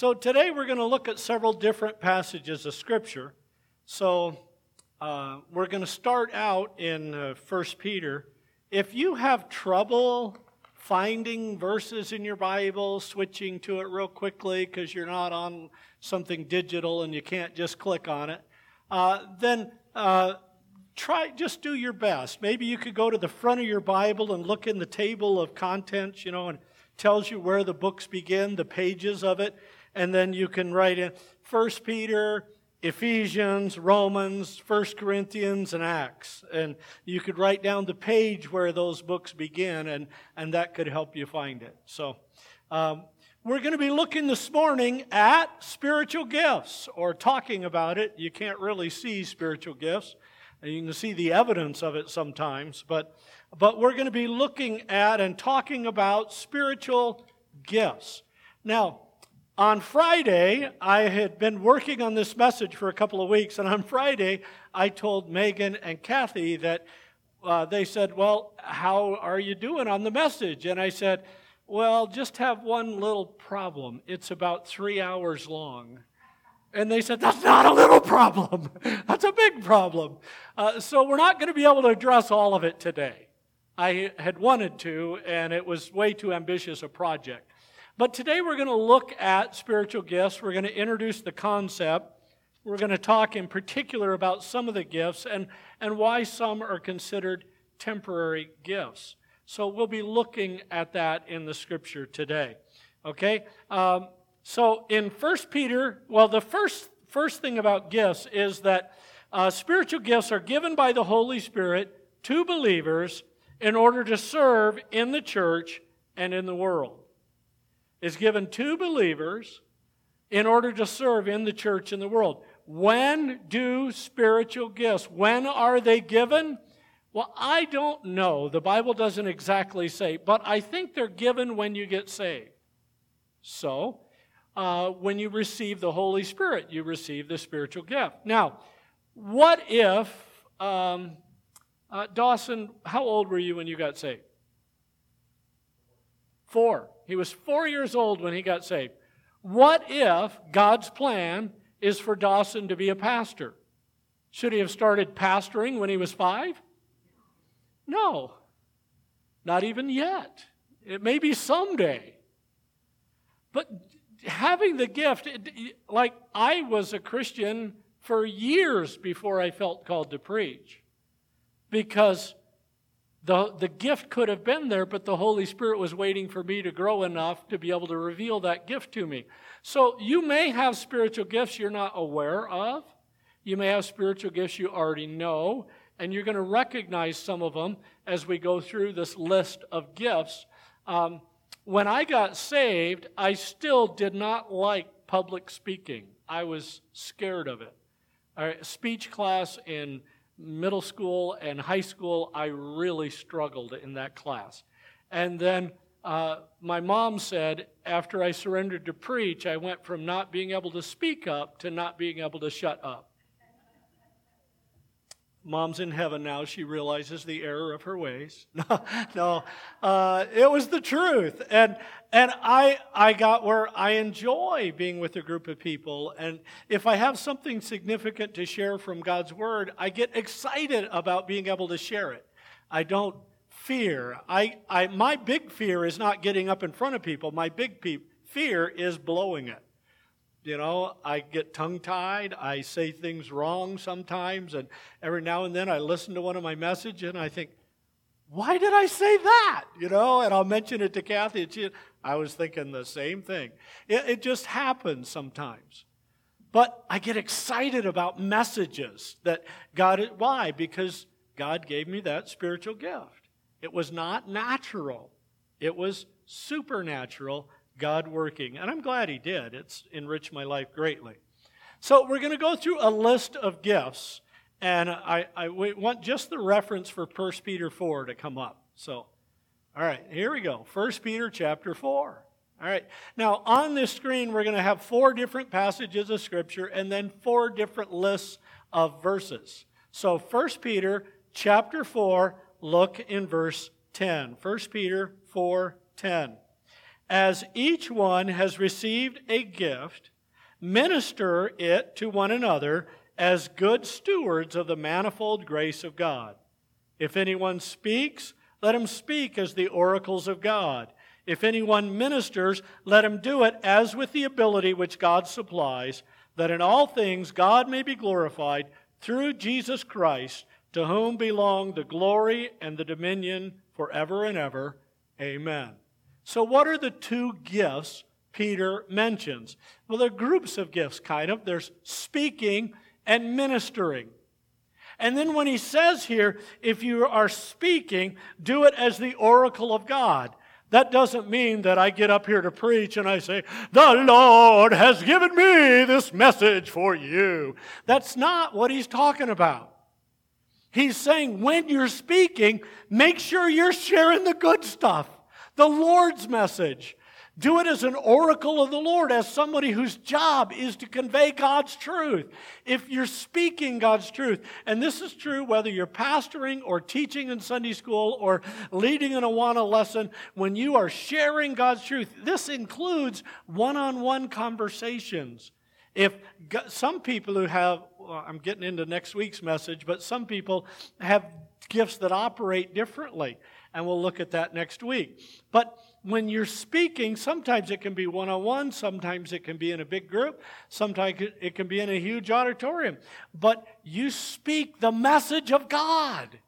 So today we're going to look at several different passages of Scripture. So uh, we're going to start out in uh, 1 Peter. If you have trouble finding verses in your Bible, switching to it real quickly because you're not on something digital and you can't just click on it, uh, then uh, try just do your best. Maybe you could go to the front of your Bible and look in the table of contents, you know, and tells you where the books begin, the pages of it and then you can write in 1 Peter, Ephesians, Romans, 1 Corinthians, and Acts. And you could write down the page where those books begin, and, and that could help you find it. So, um, we're going to be looking this morning at spiritual gifts, or talking about it. You can't really see spiritual gifts. You can see the evidence of it sometimes, but, but we're going to be looking at and talking about spiritual gifts. Now, on Friday, I had been working on this message for a couple of weeks, and on Friday, I told Megan and Kathy that uh, they said, Well, how are you doing on the message? And I said, Well, just have one little problem. It's about three hours long. And they said, That's not a little problem. That's a big problem. Uh, so we're not going to be able to address all of it today. I had wanted to, and it was way too ambitious a project. But today we're going to look at spiritual gifts. We're going to introduce the concept. We're going to talk in particular about some of the gifts and, and why some are considered temporary gifts. So we'll be looking at that in the scripture today. Okay? Um, so in 1 Peter, well, the first, first thing about gifts is that uh, spiritual gifts are given by the Holy Spirit to believers in order to serve in the church and in the world is given to believers in order to serve in the church in the world. When do spiritual gifts, when are they given? Well, I don't know. The Bible doesn't exactly say, but I think they're given when you get saved. So, uh, when you receive the Holy Spirit, you receive the spiritual gift. Now, what if, um, uh, Dawson, how old were you when you got saved? Four. He was four years old when he got saved. What if God's plan is for Dawson to be a pastor? Should he have started pastoring when he was five? No, not even yet. It may be someday. But having the gift, like I was a Christian for years before I felt called to preach because the, the gift could have been there, but the Holy Spirit was waiting for me to grow enough to be able to reveal that gift to me. So you may have spiritual gifts you're not aware of. You may have spiritual gifts you already know, and you're going to recognize some of them as we go through this list of gifts. Um, when I got saved, I still did not like public speaking. I was scared of it. Our speech class in middle school and high school, I really struggled in that class. And then uh, my mom said, after I surrendered to preach, I went from not being able to speak up to not being able to shut up. Mom's in heaven now. She realizes the error of her ways. No, no, uh, it was the truth, and and I I got where I enjoy being with a group of people, and if I have something significant to share from God's word, I get excited about being able to share it. I don't fear. I, I my big fear is not getting up in front of people. My big pe- fear is blowing it. You know, I get tongue tied. I say things wrong sometimes. And every now and then I listen to one of my messages and I think, why did I say that? You know, and I'll mention it to Kathy. And she, I was thinking the same thing. It, it just happens sometimes. But I get excited about messages that God, why? Because God gave me that spiritual gift. It was not natural, it was supernatural God working. And I'm glad He did. It's enriched my life greatly. So we're going to go through a list of gifts. And I, I want just the reference for 1 Peter 4 to come up. So, all right, here we go. 1 Peter chapter 4. All right. Now, on this screen, we're going to have four different passages of Scripture and then four different lists of verses. So, 1 Peter chapter 4, look in verse 10. 1 Peter 4 10. As each one has received a gift, minister it to one another as good stewards of the manifold grace of God. If anyone speaks, let him speak as the oracles of God. If anyone ministers, let him do it as with the ability which God supplies, that in all things God may be glorified through Jesus Christ, to whom belong the glory and the dominion forever and ever. Amen. So, what are the two gifts Peter mentions? Well, they're groups of gifts, kind of. There's speaking and ministering. And then when he says here, if you are speaking, do it as the oracle of God. That doesn't mean that I get up here to preach and I say, The Lord has given me this message for you. That's not what he's talking about. He's saying when you're speaking, make sure you're sharing the good stuff, the Lord's message. Do it as an oracle of the Lord, as somebody whose job is to convey God's truth. If you're speaking God's truth, and this is true whether you're pastoring or teaching in Sunday school or leading an Awana lesson, when you are sharing God's truth, this includes one on one conversations. If some people who have, well, I'm getting into next week's message, but some people have gifts that operate differently, and we'll look at that next week. But when you're speaking, sometimes it can be one on one, sometimes it can be in a big group, sometimes it can be in a huge auditorium. But you speak the message of God.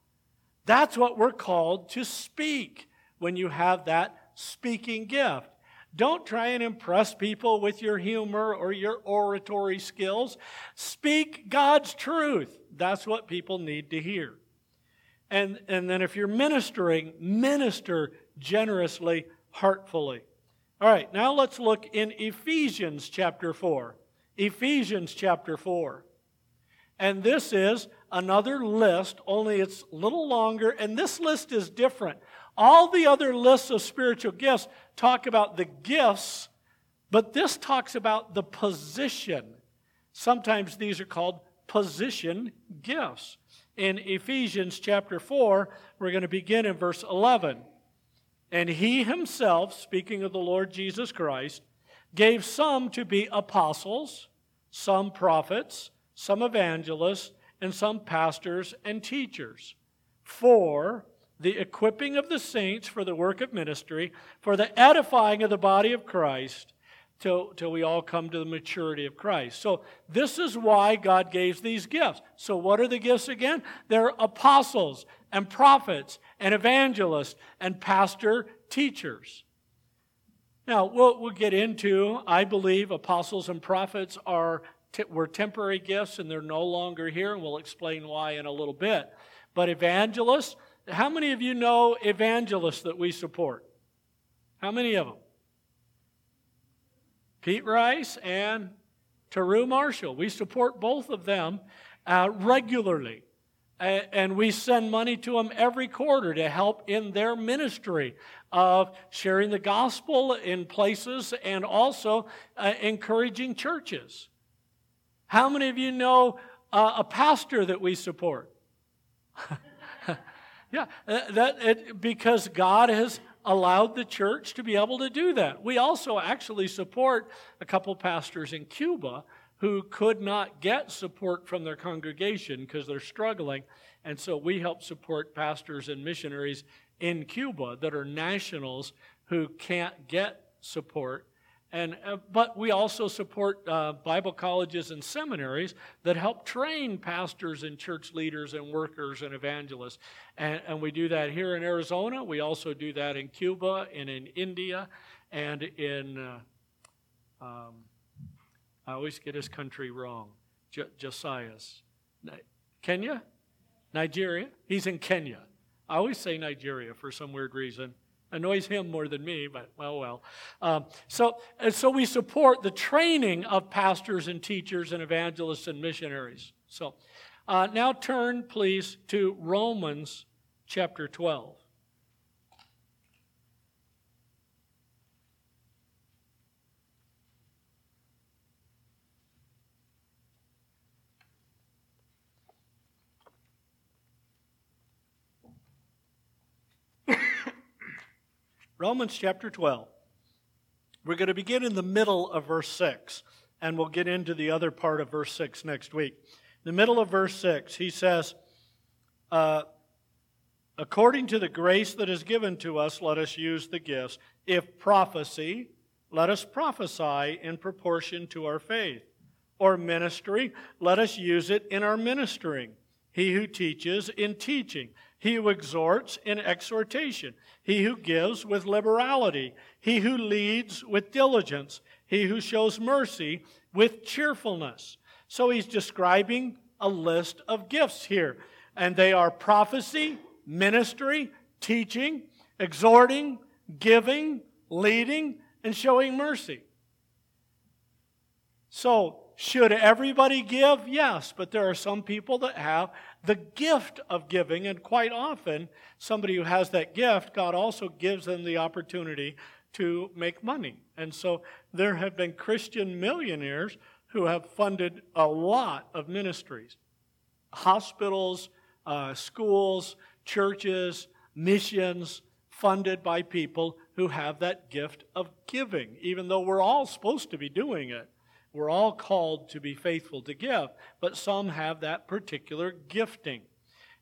That's what we're called to speak when you have that speaking gift. Don't try and impress people with your humor or your oratory skills. Speak God's truth. That's what people need to hear. And, and then if you're ministering, minister generously heartfully. All right, now let's look in Ephesians chapter 4. Ephesians chapter 4. And this is another list, only it's a little longer, and this list is different. All the other lists of spiritual gifts talk about the gifts, but this talks about the position. Sometimes these are called position gifts. In Ephesians chapter 4, we're going to begin in verse 11. And he himself, speaking of the Lord Jesus Christ, gave some to be apostles, some prophets, some evangelists, and some pastors and teachers for the equipping of the saints for the work of ministry, for the edifying of the body of Christ, till, till we all come to the maturity of Christ. So, this is why God gave these gifts. So, what are the gifts again? They're apostles and prophets and evangelists and pastor teachers. Now, we'll, we'll get into, I believe, apostles and prophets are were temporary gifts and they're no longer here, and we'll explain why in a little bit. But evangelists, how many of you know evangelists that we support? How many of them? Pete Rice and Taru Marshall. We support both of them uh, regularly. And we send money to them every quarter to help in their ministry of sharing the gospel in places and also uh, encouraging churches. How many of you know uh, a pastor that we support? yeah, uh, that it, because God has allowed the church to be able to do that. We also actually support a couple pastors in Cuba who could not get support from their congregation because they're struggling. And so we help support pastors and missionaries in Cuba that are nationals who can't get support. And, uh, but we also support uh, Bible colleges and seminaries that help train pastors and church leaders and workers and evangelists. And, and we do that here in Arizona. We also do that in Cuba and in India and in. Uh, um, I always get his country wrong. J- Josiah's. Kenya? Nigeria? He's in Kenya. I always say Nigeria for some weird reason. Annoys him more than me, but well, well. Um, so, so we support the training of pastors and teachers and evangelists and missionaries. So uh, now turn, please, to Romans chapter 12. Romans chapter 12. We're going to begin in the middle of verse 6, and we'll get into the other part of verse 6 next week. In the middle of verse 6, he says, uh, According to the grace that is given to us, let us use the gifts. If prophecy, let us prophesy in proportion to our faith. Or ministry, let us use it in our ministering. He who teaches in teaching. He who exhorts in exhortation. He who gives with liberality. He who leads with diligence. He who shows mercy with cheerfulness. So he's describing a list of gifts here. And they are prophecy, ministry, teaching, exhorting, giving, leading, and showing mercy. So, should everybody give? Yes, but there are some people that have the gift of giving, and quite often, somebody who has that gift, God also gives them the opportunity to make money. And so, there have been Christian millionaires who have funded a lot of ministries hospitals, uh, schools, churches, missions funded by people who have that gift of giving, even though we're all supposed to be doing it. We're all called to be faithful to give, but some have that particular gifting.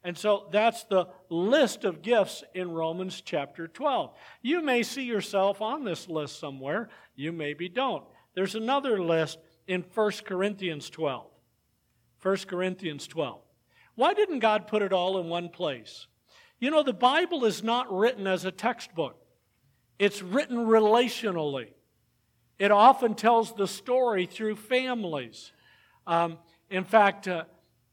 And so that's the list of gifts in Romans chapter 12. You may see yourself on this list somewhere, you maybe don't. There's another list in 1 Corinthians 12. 1 Corinthians 12. Why didn't God put it all in one place? You know, the Bible is not written as a textbook, it's written relationally. It often tells the story through families. Um, in fact, uh,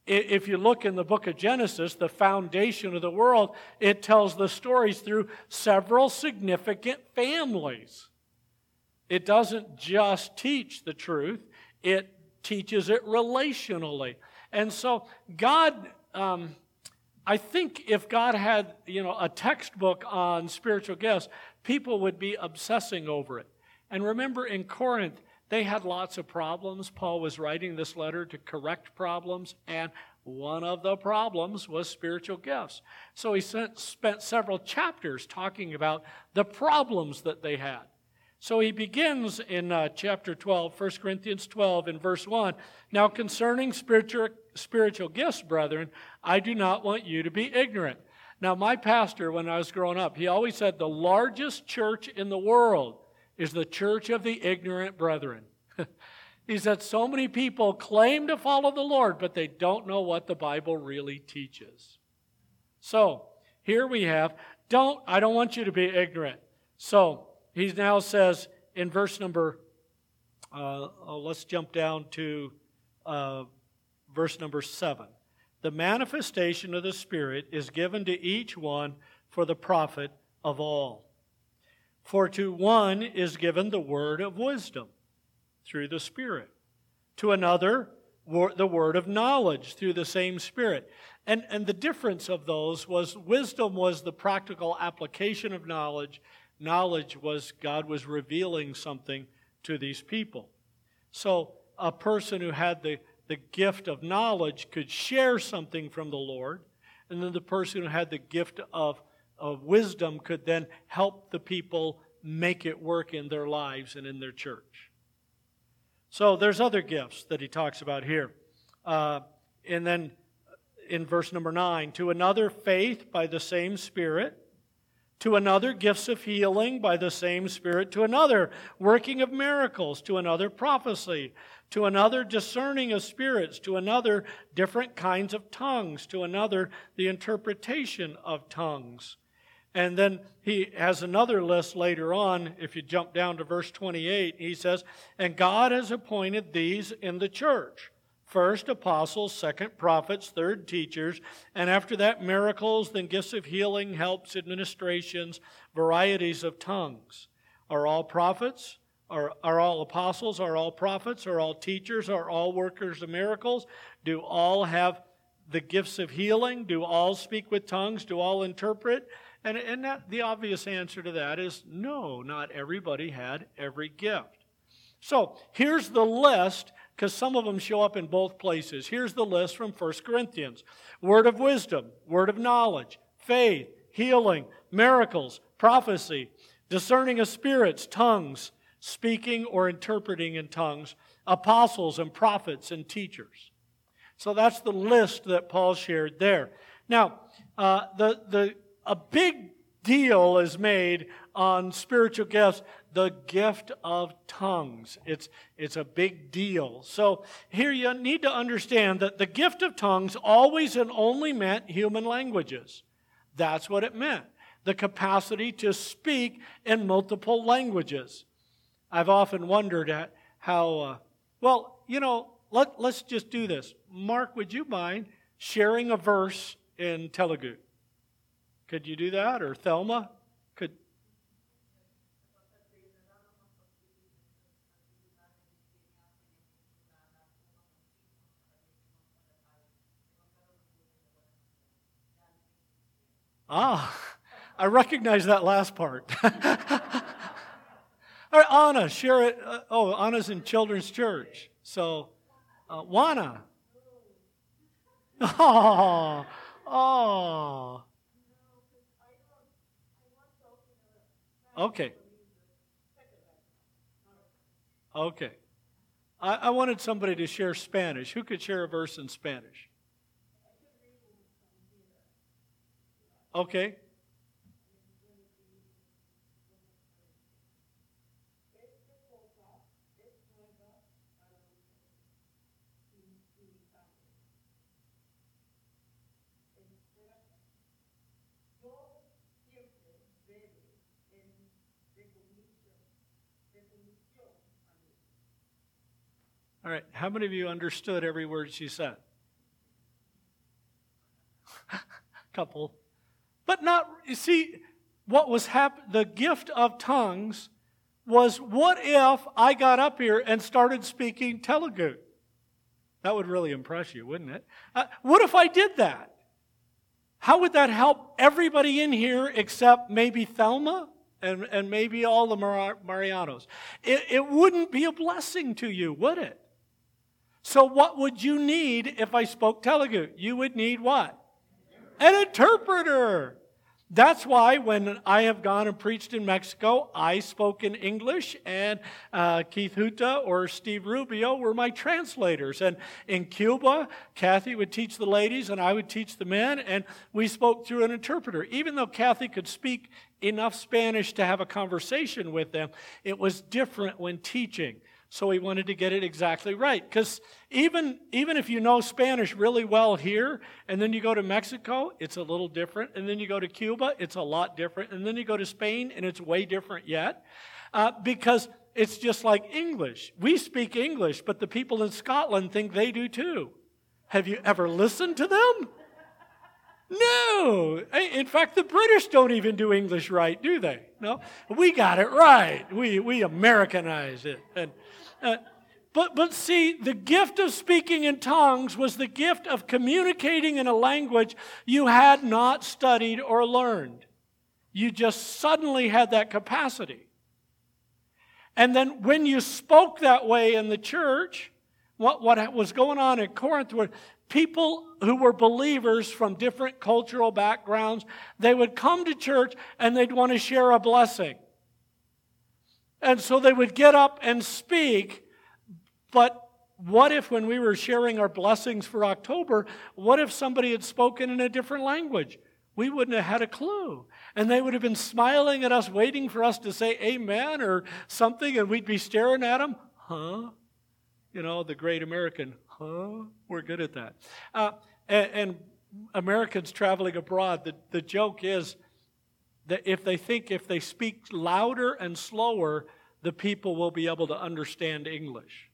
if you look in the book of Genesis, the foundation of the world, it tells the stories through several significant families. It doesn't just teach the truth, it teaches it relationally. And so, God um, I think if God had, you know, a textbook on spiritual gifts, people would be obsessing over it. And remember in Corinth, they had lots of problems. Paul was writing this letter to correct problems, and one of the problems was spiritual gifts. So he sent, spent several chapters talking about the problems that they had. So he begins in uh, chapter 12, 1 Corinthians 12, in verse 1. Now, concerning spiritual, spiritual gifts, brethren, I do not want you to be ignorant. Now, my pastor, when I was growing up, he always said the largest church in the world is the church of the ignorant brethren. he said so many people claim to follow the Lord, but they don't know what the Bible really teaches. So, here we have, don't, I don't want you to be ignorant. So, he now says in verse number, uh, oh, let's jump down to uh, verse number seven. The manifestation of the Spirit is given to each one for the profit of all. For to one is given the word of wisdom through the Spirit, to another, the word of knowledge through the same Spirit. And, and the difference of those was wisdom was the practical application of knowledge, knowledge was God was revealing something to these people. So a person who had the, the gift of knowledge could share something from the Lord, and then the person who had the gift of, of wisdom could then help the people make it work in their lives and in their church. So there's other gifts that he talks about here. Uh, and then in verse number 9, to another faith by the same Spirit to another gifts of healing by the same Spirit, to another working of miracles, to another prophecy, to another discerning of spirits, to another different kinds of tongues, to another the interpretation of tongues. And then he has another list later on. If you jump down to verse 28, he says, And God has appointed these in the church First, apostles, second, prophets, third, teachers, and after that, miracles, then gifts of healing, helps, administrations, varieties of tongues. Are all prophets? Are, are all apostles? Are all prophets? Are all teachers? Are all workers of miracles? Do all have the gifts of healing? Do all speak with tongues? Do all interpret? And, and that, the obvious answer to that is no, not everybody had every gift. So here's the list because some of them show up in both places. Here's the list from 1 Corinthians word of wisdom, word of knowledge, faith, healing, miracles, prophecy, discerning of spirits, tongues, speaking or interpreting in tongues, apostles and prophets and teachers. So that's the list that Paul shared there. Now, uh, the, the, a big deal is made on spiritual gifts, the gift of tongues. It's, it's a big deal. So here you need to understand that the gift of tongues always and only meant human languages. That's what it meant. The capacity to speak in multiple languages. I've often wondered at how, uh, well, you know, let, let's just do this. Mark, would you mind sharing a verse in Telugu? Could you do that? Or Thelma? Could. Ah, I recognize that last part. All right, Anna, share it. Uh, oh, Anna's in Children's Church. So, uh, Wana. Oh, oh. Okay. Okay. I, I wanted somebody to share Spanish. Who could share a verse in Spanish? Okay. All right, how many of you understood every word she said? Couple. But not, you see, what was happening, the gift of tongues was what if I got up here and started speaking Telugu? That would really impress you, wouldn't it? Uh, what if I did that? How would that help everybody in here except maybe Thelma and, and maybe all the Mar- Marianos? It, it wouldn't be a blessing to you, would it? So, what would you need if I spoke Telugu? You would need what? An interpreter. That's why when I have gone and preached in Mexico, I spoke in English, and uh, Keith Huta or Steve Rubio were my translators. And in Cuba, Kathy would teach the ladies, and I would teach the men, and we spoke through an interpreter. Even though Kathy could speak enough Spanish to have a conversation with them, it was different when teaching. So he wanted to get it exactly right. Because even, even if you know Spanish really well here, and then you go to Mexico, it's a little different. And then you go to Cuba, it's a lot different. And then you go to Spain, and it's way different yet. Uh, because it's just like English. We speak English, but the people in Scotland think they do too. Have you ever listened to them? No. In fact, the British don't even do English right, do they? No. We got it right. We, we Americanize it. And, uh, but, but see, the gift of speaking in tongues was the gift of communicating in a language you had not studied or learned. You just suddenly had that capacity. And then when you spoke that way in the church, what, what was going on in Corinth were people who were believers from different cultural backgrounds, they would come to church and they'd want to share a blessing. And so they would get up and speak, but what if, when we were sharing our blessings for October, what if somebody had spoken in a different language? We wouldn't have had a clue. And they would have been smiling at us, waiting for us to say amen or something, and we'd be staring at them. Huh? You know, the great American, huh? We're good at that. Uh, and, and Americans traveling abroad, the, the joke is if they think if they speak louder and slower, the people will be able to understand English.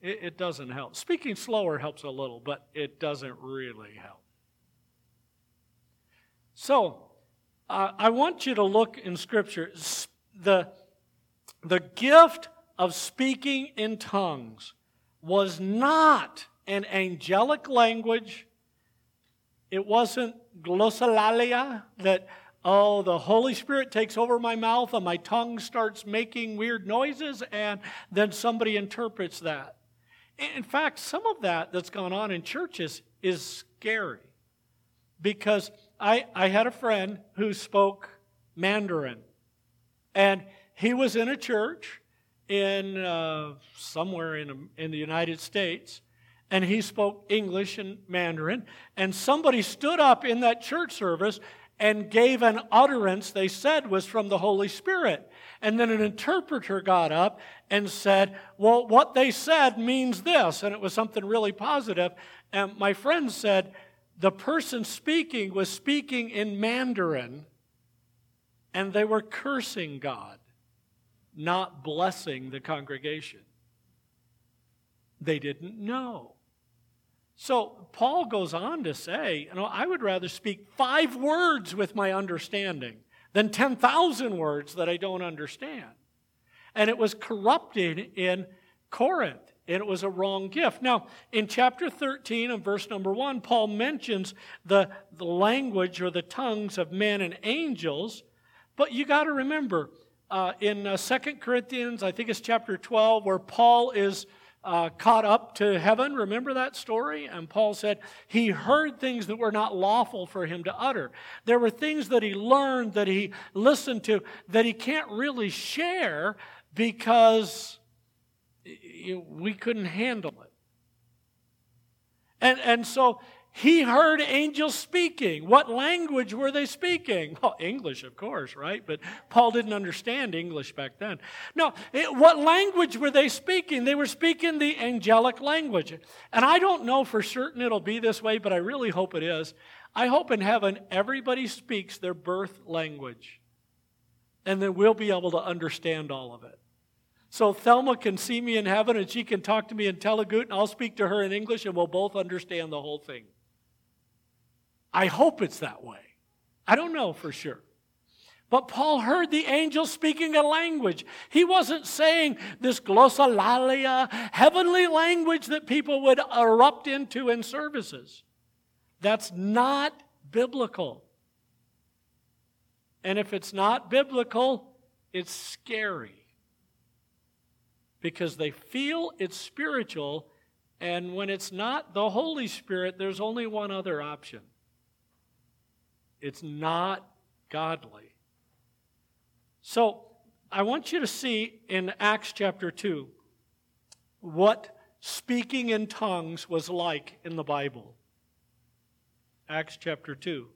It, it doesn't help. Speaking slower helps a little, but it doesn't really help. So, uh, I want you to look in Scripture. The, the gift of speaking in tongues was not an angelic language. It wasn't glossolalia that, oh, the Holy Spirit takes over my mouth and my tongue starts making weird noises, and then somebody interprets that. In fact, some of that that's gone on in churches is scary because I, I had a friend who spoke Mandarin, and he was in a church in uh, somewhere in, in the United States, and he spoke English and Mandarin, and somebody stood up in that church service and gave an utterance they said was from the Holy Spirit. And then an interpreter got up and said, Well, what they said means this. And it was something really positive. And my friend said, The person speaking was speaking in Mandarin, and they were cursing God, not blessing the congregation. They didn't know. So Paul goes on to say, you know, I would rather speak five words with my understanding than 10,000 words that I don't understand. And it was corrupted in Corinth, and it was a wrong gift. Now, in chapter 13 and verse number 1, Paul mentions the, the language or the tongues of men and angels, but you got to remember, uh, in uh, 2 Corinthians, I think it's chapter 12, where Paul is uh, caught up to heaven. Remember that story? And Paul said he heard things that were not lawful for him to utter. There were things that he learned, that he listened to, that he can't really share because we couldn't handle it. And, and so he heard angels speaking. What language were they speaking? Well, English, of course, right? But Paul didn't understand English back then. No, it, what language were they speaking? They were speaking the angelic language. And I don't know for certain it'll be this way, but I really hope it is. I hope in heaven everybody speaks their birth language. And then we'll be able to understand all of it. So Thelma can see me in heaven and she can talk to me in Telugu and I'll speak to her in English and we'll both understand the whole thing. I hope it's that way. I don't know for sure. But Paul heard the angel speaking a language. He wasn't saying this glossolalia, heavenly language that people would erupt into in services. That's not biblical. And if it's not biblical, it's scary. Because they feel it's spiritual, and when it's not the Holy Spirit, there's only one other option it's not godly. So I want you to see in Acts chapter 2 what speaking in tongues was like in the Bible. Acts chapter 2.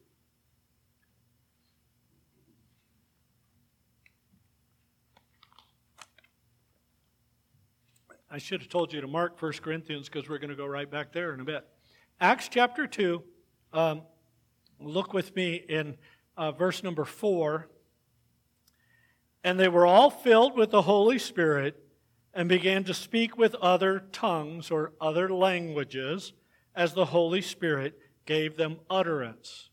I should have told you to mark 1 Corinthians because we're going to go right back there in a bit. Acts chapter 2. Um, Look with me in uh, verse number four. And they were all filled with the Holy Spirit and began to speak with other tongues or other languages as the Holy Spirit gave them utterance.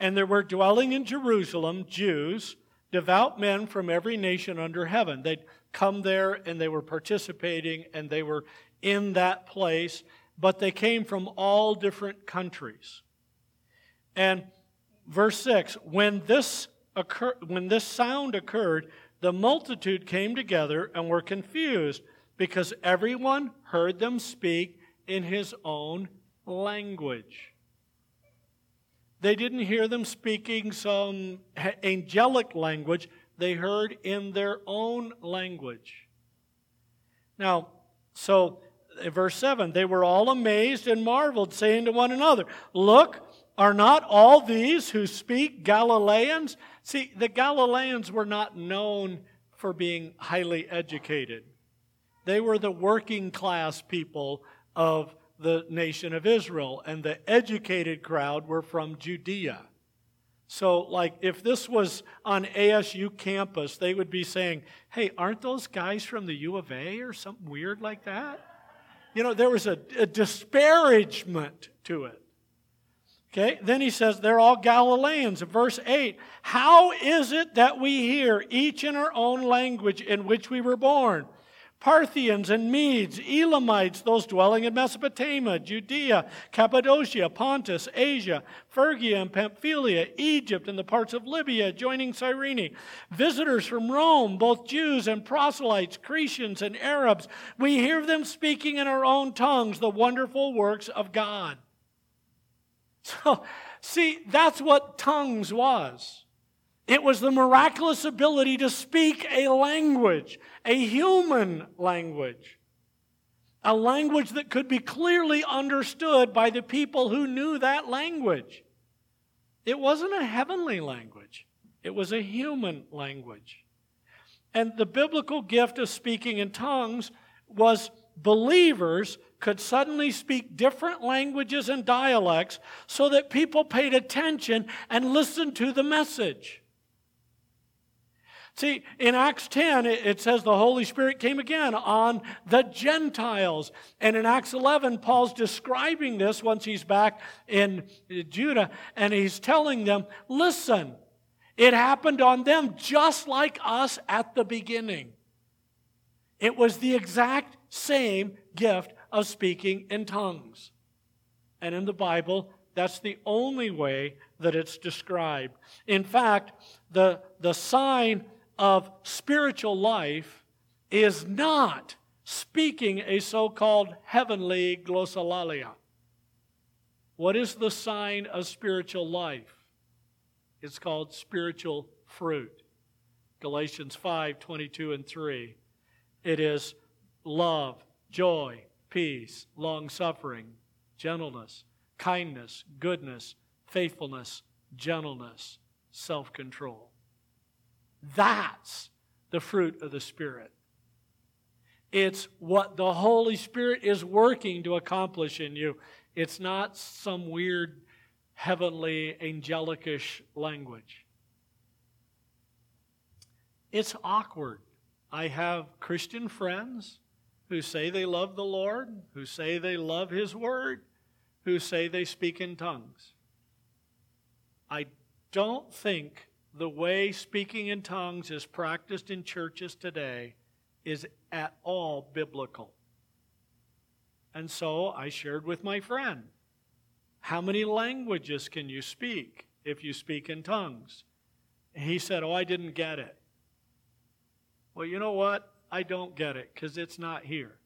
And there were dwelling in Jerusalem Jews, devout men from every nation under heaven. They'd come there and they were participating and they were in that place, but they came from all different countries. And verse 6 when this, occur, when this sound occurred, the multitude came together and were confused because everyone heard them speak in his own language. They didn't hear them speaking some angelic language, they heard in their own language. Now, so verse 7 they were all amazed and marveled, saying to one another, Look, are not all these who speak Galileans? See, the Galileans were not known for being highly educated. They were the working class people of the nation of Israel, and the educated crowd were from Judea. So, like, if this was on ASU campus, they would be saying, Hey, aren't those guys from the U of A or something weird like that? You know, there was a, a disparagement to it. Okay, then he says they're all Galileans. Verse 8 How is it that we hear each in our own language in which we were born? Parthians and Medes, Elamites, those dwelling in Mesopotamia, Judea, Cappadocia, Pontus, Asia, Phrygia and Pamphylia, Egypt, and the parts of Libya joining Cyrene, visitors from Rome, both Jews and proselytes, Cretians and Arabs, we hear them speaking in our own tongues the wonderful works of God. So, see, that's what tongues was. It was the miraculous ability to speak a language, a human language, a language that could be clearly understood by the people who knew that language. It wasn't a heavenly language, it was a human language. And the biblical gift of speaking in tongues was believers could suddenly speak different languages and dialects so that people paid attention and listened to the message. See, in Acts 10, it says the Holy Spirit came again on the Gentiles. And in Acts 11, Paul's describing this once he's back in Judah, and he's telling them, listen, it happened on them just like us at the beginning. It was the exact same gift of speaking in tongues. And in the Bible, that's the only way that it's described. In fact, the, the sign of spiritual life is not speaking a so called heavenly glossolalia. What is the sign of spiritual life? It's called spiritual fruit. Galatians 5 22 and 3. It is love, joy, peace, long suffering, gentleness, kindness, goodness, faithfulness, gentleness, self control. That's the fruit of the Spirit. It's what the Holy Spirit is working to accomplish in you. It's not some weird heavenly angelicish language. It's awkward. I have Christian friends who say they love the Lord, who say they love His Word, who say they speak in tongues. I don't think the way speaking in tongues is practiced in churches today is at all biblical. And so I shared with my friend how many languages can you speak if you speak in tongues? And he said, Oh, I didn't get it. Well, you know what? I don't get it because it's not here.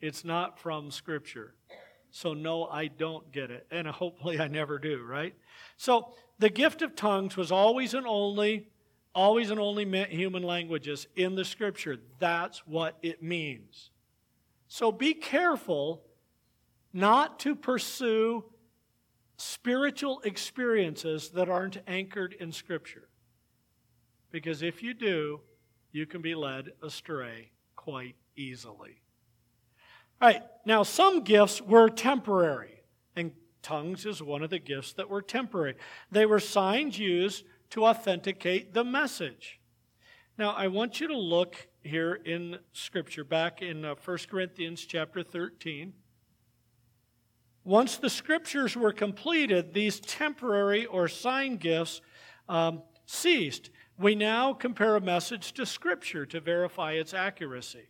It's not from Scripture. So, no, I don't get it. And hopefully I never do, right? So, the gift of tongues was always and only, always and only meant human languages in the Scripture. That's what it means. So, be careful not to pursue spiritual experiences that aren't anchored in Scripture. Because if you do, you can be led astray quite easily. All right, now some gifts were temporary, and tongues is one of the gifts that were temporary. They were signs used to authenticate the message. Now, I want you to look here in Scripture, back in uh, 1 Corinthians chapter 13. Once the Scriptures were completed, these temporary or sign gifts um, ceased. We now compare a message to Scripture to verify its accuracy.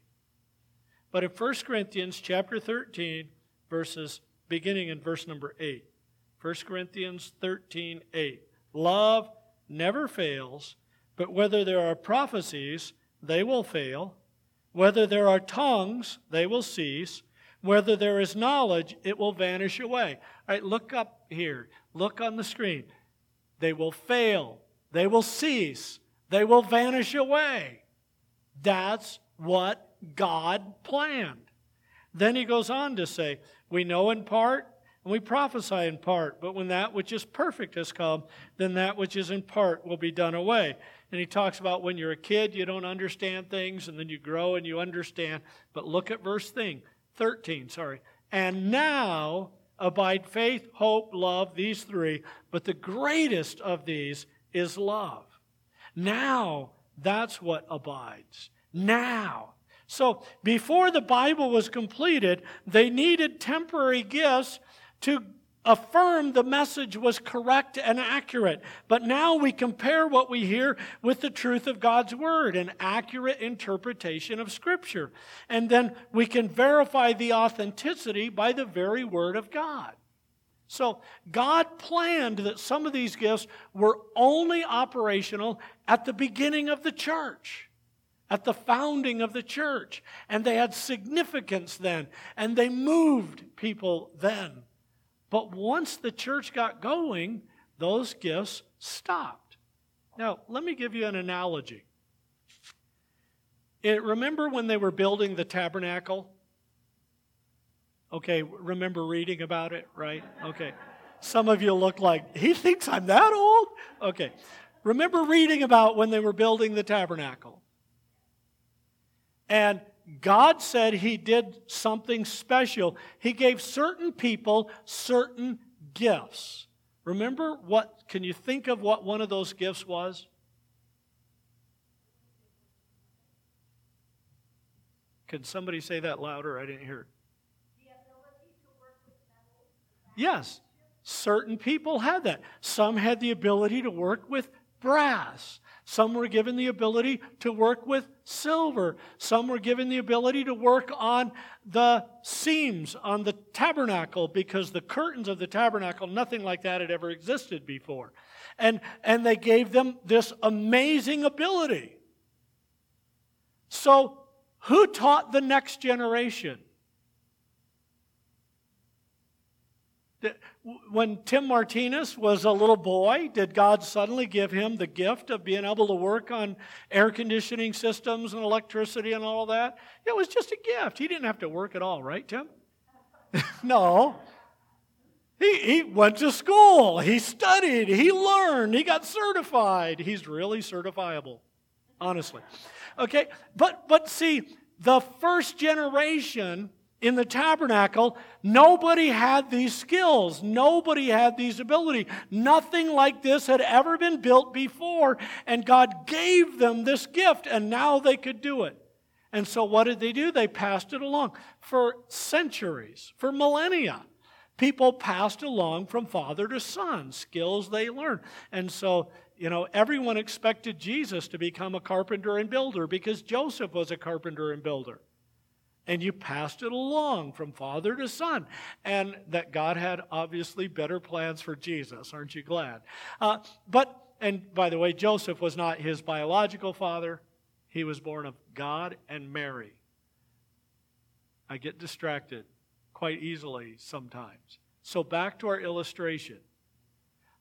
But in 1 Corinthians chapter 13, verses beginning in verse number 8. 1 Corinthians 13, 8. Love never fails, but whether there are prophecies, they will fail. Whether there are tongues, they will cease. Whether there is knowledge, it will vanish away. All right, look up here. Look on the screen. They will fail. They will cease. They will vanish away. That's what God planned. Then he goes on to say, We know in part and we prophesy in part, but when that which is perfect has come, then that which is in part will be done away. And he talks about when you're a kid, you don't understand things, and then you grow and you understand. But look at verse thing, 13, sorry. And now abide faith, hope, love, these three, but the greatest of these is love. Now, that's what abides. Now. So, before the Bible was completed, they needed temporary gifts to affirm the message was correct and accurate. But now we compare what we hear with the truth of God's Word, an accurate interpretation of Scripture. And then we can verify the authenticity by the very Word of God. So, God planned that some of these gifts were only operational at the beginning of the church, at the founding of the church. And they had significance then, and they moved people then. But once the church got going, those gifts stopped. Now, let me give you an analogy. It, remember when they were building the tabernacle? Okay, remember reading about it, right? Okay. Some of you look like, he thinks I'm that old? Okay. Remember reading about when they were building the tabernacle. And God said He did something special. He gave certain people certain gifts. Remember what, can you think of what one of those gifts was? Can somebody say that louder? I didn't hear it. Yes, certain people had that. Some had the ability to work with brass. Some were given the ability to work with silver. Some were given the ability to work on the seams on the tabernacle because the curtains of the tabernacle, nothing like that had ever existed before. And, and they gave them this amazing ability. So, who taught the next generation? When Tim Martinez was a little boy, did God suddenly give him the gift of being able to work on air conditioning systems and electricity and all that? It was just a gift. He didn't have to work at all, right, Tim? no. He, he went to school, he studied, he learned, he got certified. He's really certifiable, honestly. Okay, but, but see, the first generation in the tabernacle, nobody had these skills. Nobody had these ability. Nothing like this had ever been built before, and God gave them this gift, and now they could do it. And so, what did they do? They passed it along for centuries, for millennia. People passed along from father to son, skills they learned. And so, you know, everyone expected Jesus to become a carpenter and builder because Joseph was a carpenter and builder and you passed it along from father to son. And that God had obviously better plans for Jesus. Aren't you glad? Uh, but, and by the way, Joseph was not his biological father, he was born of God and Mary. I get distracted quite easily sometimes. So, back to our illustration.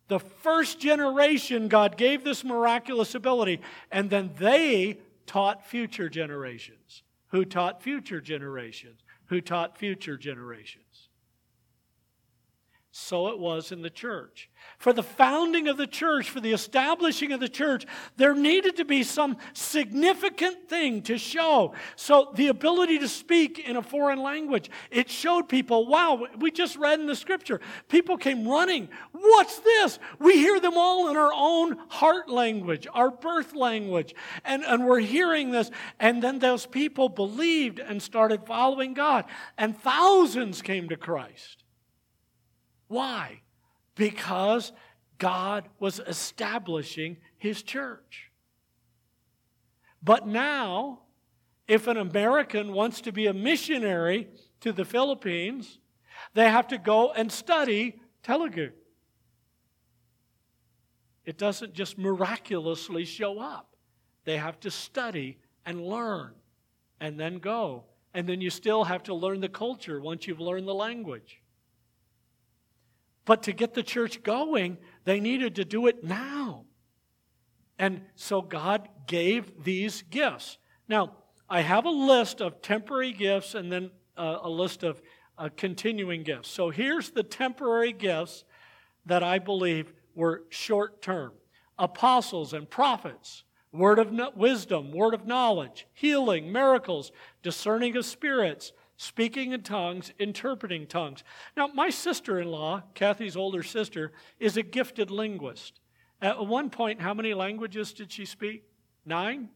The first generation, God gave this miraculous ability, and then they taught future generations who taught future generations, who taught future generations. So it was in the church. For the founding of the church, for the establishing of the church, there needed to be some significant thing to show. So the ability to speak in a foreign language, it showed people, wow, we just read in the scripture. People came running. What's this? We hear them all in our own heart language, our birth language. And, and we're hearing this. And then those people believed and started following God. And thousands came to Christ. Why? Because God was establishing his church. But now, if an American wants to be a missionary to the Philippines, they have to go and study Telugu. It doesn't just miraculously show up. They have to study and learn and then go. And then you still have to learn the culture once you've learned the language. But to get the church going, they needed to do it now. And so God gave these gifts. Now, I have a list of temporary gifts and then uh, a list of uh, continuing gifts. So here's the temporary gifts that I believe were short term apostles and prophets, word of no- wisdom, word of knowledge, healing, miracles, discerning of spirits, speaking in tongues, interpreting tongues. Now, my sister in law, Kathy's older sister, is a gifted linguist. At one point, how many languages did she speak? Nine?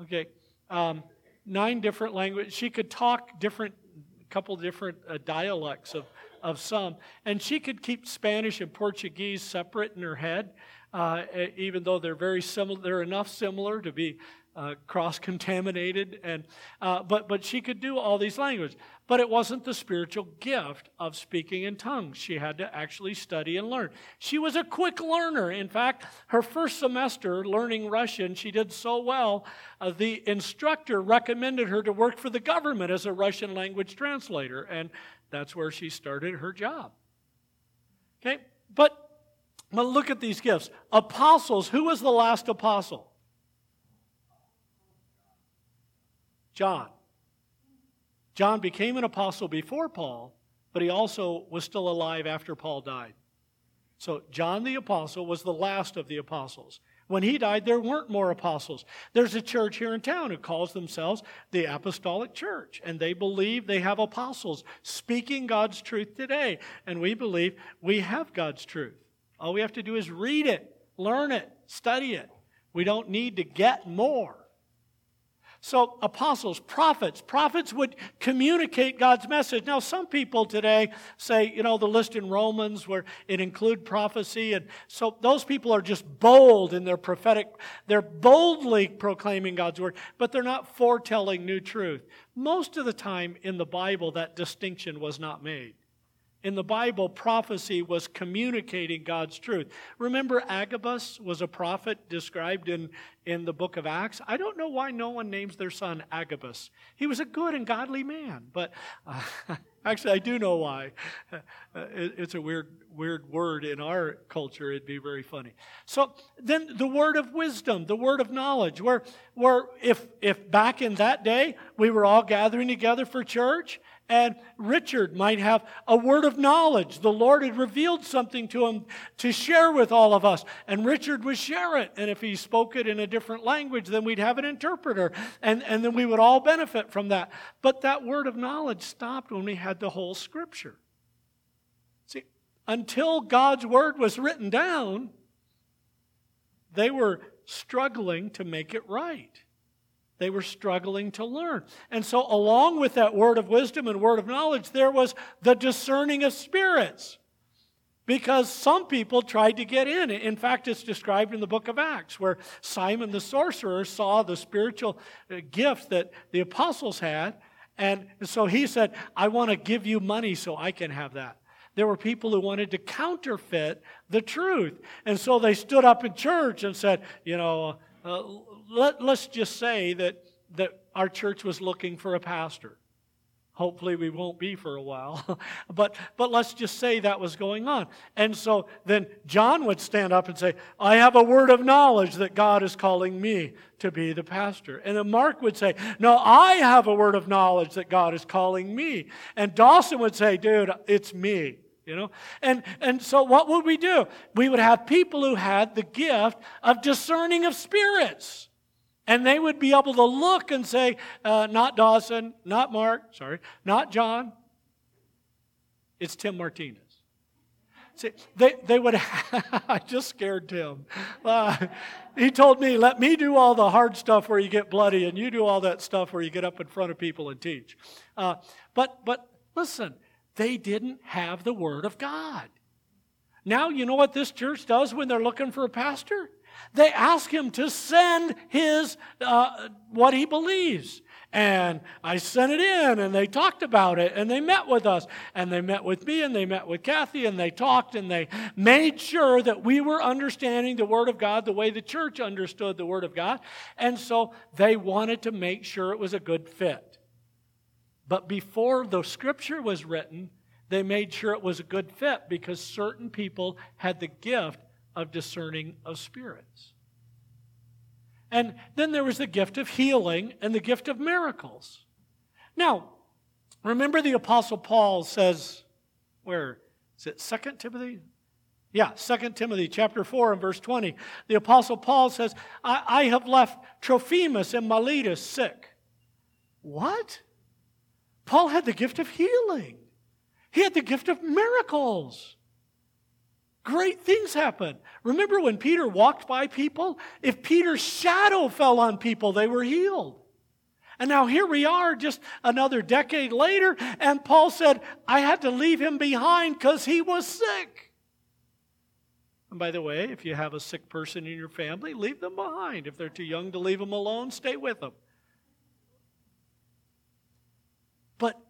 Okay. Um, nine different languages. She could talk different, a couple different uh, dialects of, of some. And she could keep Spanish and Portuguese separate in her head, uh, even though they're very similar. They're enough similar to be uh, cross contaminated, and uh, but but she could do all these languages. But it wasn't the spiritual gift of speaking in tongues. She had to actually study and learn. She was a quick learner. In fact, her first semester learning Russian, she did so well. Uh, the instructor recommended her to work for the government as a Russian language translator, and that's where she started her job. Okay, but But look at these gifts. Apostles, who was the last apostle? John. John became an apostle before Paul, but he also was still alive after Paul died. So, John the apostle was the last of the apostles. When he died, there weren't more apostles. There's a church here in town who calls themselves the Apostolic Church, and they believe they have apostles speaking God's truth today. And we believe we have God's truth. All we have to do is read it, learn it, study it. We don't need to get more. So, apostles, prophets, prophets would communicate God's message. Now, some people today say, you know, the list in Romans where it include prophecy, and so those people are just bold in their prophetic, they're boldly proclaiming God's word, but they're not foretelling new truth. Most of the time in the Bible, that distinction was not made. In the Bible, prophecy was communicating God's truth. Remember, Agabus was a prophet described in, in the book of Acts? I don't know why no one names their son Agabus. He was a good and godly man, but uh, actually, I do know why. Uh, it, it's a weird, weird word in our culture. It'd be very funny. So then, the word of wisdom, the word of knowledge, where, where if, if back in that day we were all gathering together for church, and Richard might have a word of knowledge. The Lord had revealed something to him to share with all of us. And Richard would share it. And if he spoke it in a different language, then we'd have an interpreter. And, and then we would all benefit from that. But that word of knowledge stopped when we had the whole scripture. See, until God's word was written down, they were struggling to make it right. They were struggling to learn. And so, along with that word of wisdom and word of knowledge, there was the discerning of spirits. Because some people tried to get in. In fact, it's described in the book of Acts, where Simon the sorcerer saw the spiritual uh, gift that the apostles had. And so he said, I want to give you money so I can have that. There were people who wanted to counterfeit the truth. And so they stood up in church and said, You know, uh, let, let's just say that, that our church was looking for a pastor. Hopefully, we won't be for a while. but, but let's just say that was going on. And so then John would stand up and say, I have a word of knowledge that God is calling me to be the pastor. And then Mark would say, No, I have a word of knowledge that God is calling me. And Dawson would say, Dude, it's me you know and and so what would we do we would have people who had the gift of discerning of spirits and they would be able to look and say, uh, not Dawson, not Mark, sorry, not John. It's Tim Martinez. See, they, they would, I just scared Tim. Uh, he told me, let me do all the hard stuff where you get bloody, and you do all that stuff where you get up in front of people and teach. Uh, but, but listen, they didn't have the Word of God. Now, you know what this church does when they're looking for a pastor? They ask him to send his uh, what he believes. And I sent it in, and they talked about it, and they met with us, and they met with me, and they met with Kathy, and they talked, and they made sure that we were understanding the Word of God the way the church understood the Word of God. And so they wanted to make sure it was a good fit. But before the Scripture was written, they made sure it was a good fit because certain people had the gift of discerning of spirits. And then there was the gift of healing and the gift of miracles. Now, remember the Apostle Paul says, where? Is it 2 Timothy? Yeah, 2 Timothy chapter 4 and verse 20. The Apostle Paul says, I, I have left Trophimus and Miletus sick. What? Paul had the gift of healing. He had the gift of miracles great things happen. Remember when Peter walked by people? If Peter's shadow fell on people, they were healed. And now here we are just another decade later, and Paul said, I had to leave him behind because he was sick. And by the way, if you have a sick person in your family, leave them behind. If they're too young to leave them alone, stay with them. But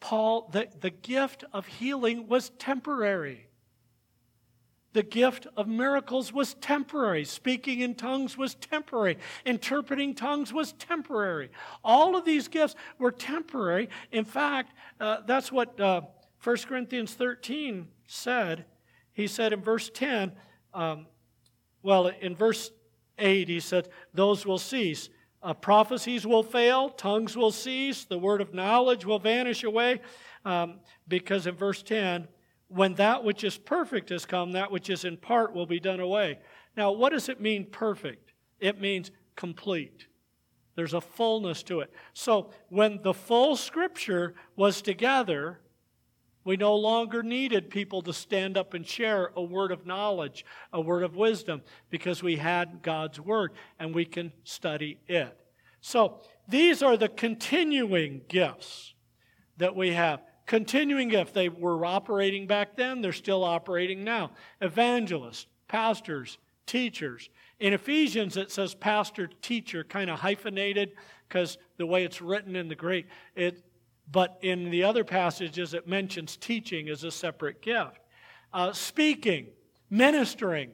Paul, the, the gift of healing was temporary. The gift of miracles was temporary. Speaking in tongues was temporary. Interpreting tongues was temporary. All of these gifts were temporary. In fact, uh, that's what uh, 1 Corinthians 13 said he said in verse 10, um, well, in verse 8, he said, Those will cease. Uh, prophecies will fail, tongues will cease, the word of knowledge will vanish away. Um, because in verse 10, when that which is perfect has come, that which is in part will be done away. Now, what does it mean perfect? It means complete. There's a fullness to it. So, when the full scripture was together, we no longer needed people to stand up and share a word of knowledge, a word of wisdom, because we had God's word and we can study it. So, these are the continuing gifts that we have. Continuing gifts. They were operating back then, they're still operating now. Evangelists, pastors, teachers. In Ephesians, it says pastor, teacher, kind of hyphenated because the way it's written in the Greek. It, but in the other passages, it mentions teaching as a separate gift. Uh, speaking, ministering,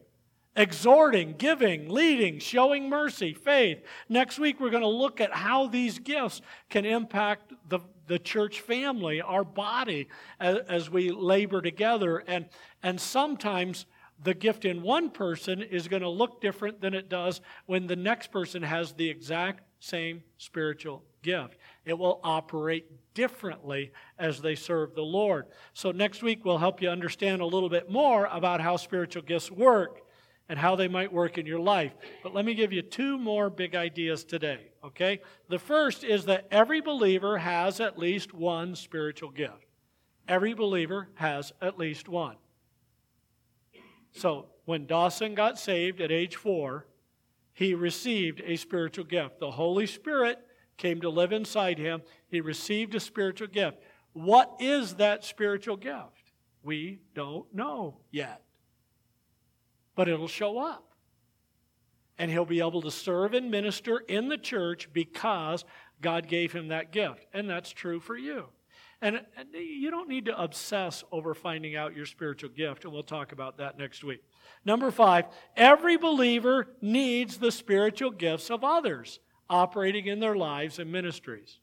exhorting, giving, leading, showing mercy, faith. Next week, we're going to look at how these gifts can impact the, the church family, our body, as, as we labor together. And, and sometimes the gift in one person is going to look different than it does when the next person has the exact same spiritual gift. It will operate differently as they serve the Lord. So, next week, we'll help you understand a little bit more about how spiritual gifts work and how they might work in your life. But let me give you two more big ideas today, okay? The first is that every believer has at least one spiritual gift. Every believer has at least one. So, when Dawson got saved at age four, he received a spiritual gift. The Holy Spirit came to live inside him. He received a spiritual gift. What is that spiritual gift? We don't know yet. But it'll show up. And he'll be able to serve and minister in the church because God gave him that gift. And that's true for you. And you don't need to obsess over finding out your spiritual gift, and we'll talk about that next week. Number five, every believer needs the spiritual gifts of others operating in their lives and ministries.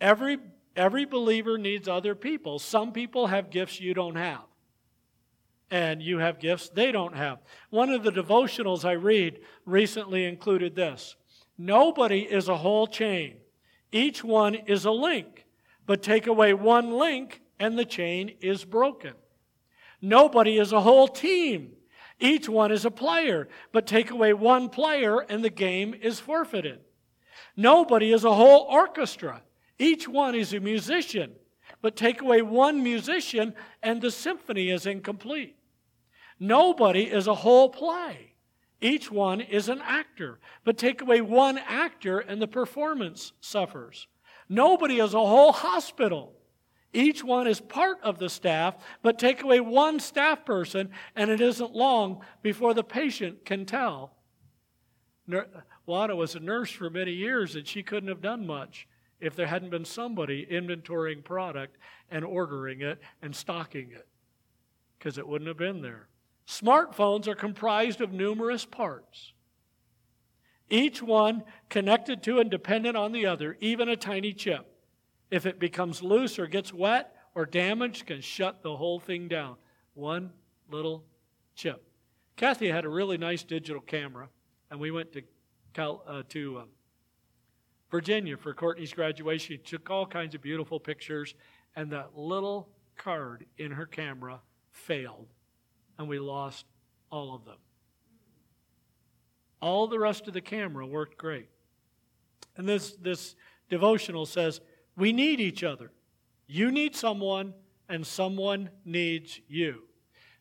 Every, every believer needs other people. Some people have gifts you don't have, and you have gifts they don't have. One of the devotionals I read recently included this Nobody is a whole chain, each one is a link. But take away one link, and the chain is broken. Nobody is a whole team. Each one is a player, but take away one player, and the game is forfeited. Nobody is a whole orchestra. Each one is a musician, but take away one musician, and the symphony is incomplete. Nobody is a whole play. Each one is an actor, but take away one actor, and the performance suffers. Nobody is a whole hospital. Each one is part of the staff, but take away one staff person, and it isn't long before the patient can tell. Wanda was a nurse for many years, and she couldn't have done much if there hadn't been somebody inventorying product and ordering it and stocking it, because it wouldn't have been there. Smartphones are comprised of numerous parts each one connected to and dependent on the other, even a tiny chip. If it becomes loose or gets wet or damaged, can shut the whole thing down. One little chip. Kathy had a really nice digital camera, and we went to Cal, uh, to um, Virginia for Courtney's graduation. She took all kinds of beautiful pictures, and that little card in her camera failed, and we lost all of them. All the rest of the camera worked great. And this, this devotional says, we need each other. You need someone, and someone needs you.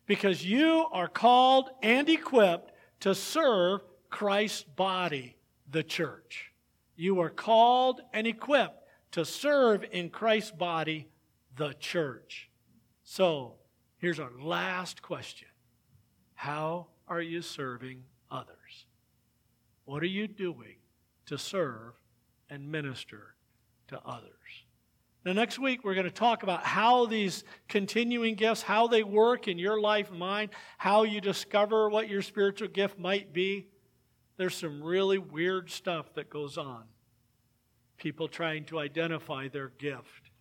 Because you are called and equipped to serve Christ's body, the church. You are called and equipped to serve in Christ's body, the church. So, here's our last question How are you serving others? What are you doing to serve and minister to others? Now, next week, we're going to talk about how these continuing gifts, how they work in your life and mine, how you discover what your spiritual gift might be. There's some really weird stuff that goes on. People trying to identify their gift.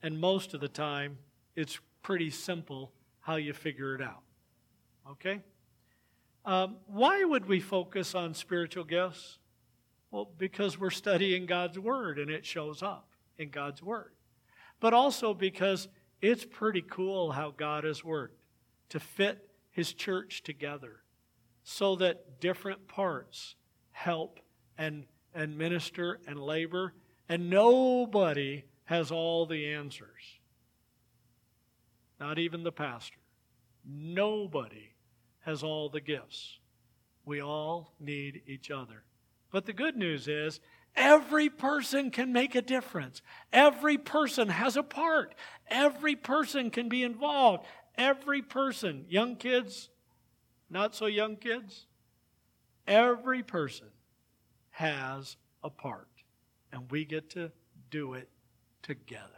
And most of the time, it's pretty simple how you figure it out. Okay? Um, why would we focus on spiritual gifts? Well, because we're studying God's Word and it shows up in God's Word. But also because it's pretty cool how God has worked to fit His church together so that different parts help and, and minister and labor, and nobody has all the answers. Not even the pastor. Nobody has all the gifts. We all need each other. But the good news is, every person can make a difference. Every person has a part. Every person can be involved. Every person, young kids, not so young kids, every person has a part. And we get to do it together.